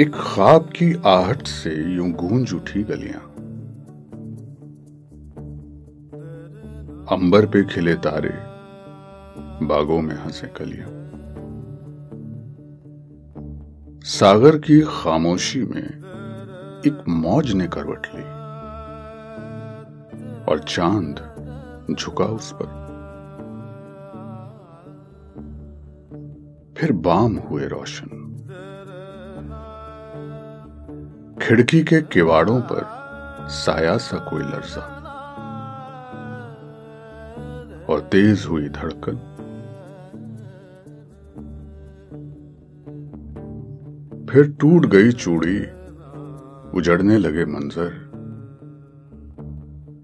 एक ख्वाब की आहट से यूँ गूंज उठी गलियाँ। अंबर पे खिले तारे, बागों में हंसे कलियाँ। सागर की खामोशी में एक मौज ने करवट ली, और चाँद झुका उस पर। फिर बाम हुए रोशन। खिड़की के किवाड़ों पर साया सा कोई लर्जा और तेज हुई धड़कन। फिर टूट गई चूड़ी, उजड़ने लगे मंजर।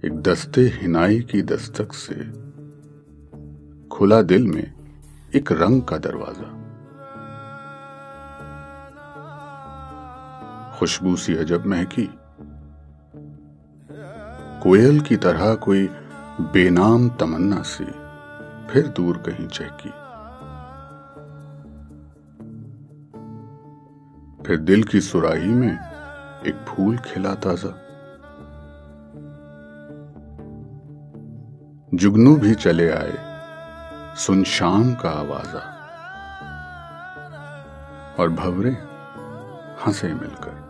एक दस्ते हिनाई की दस्तक से खुला दिल में एक रंग का दरवाज़ा। खुशबू सी अजब महकी। कोयल की तरह कोई बेनाम तमन्ना सी फिर दूर कहीं चहकी। फिर दिल की सुराही में एक फूल खिला ताज़ा। जुगनू भी चले आए, सुन शाम का आवाजा। और भवरे हंसे मिलकर।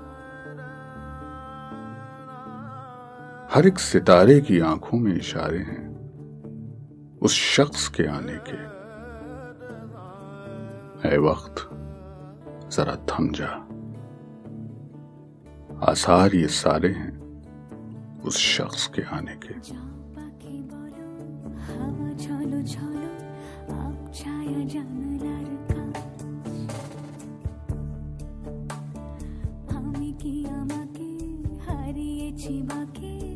हर एक सितारे की आंखों में इशारे हैं उस शख्स के आने के है वक्त जरा थम जा आसार ये सारे हैं उस शख्स के आने के আমি কি আমাকে হারিয়েছি বাকি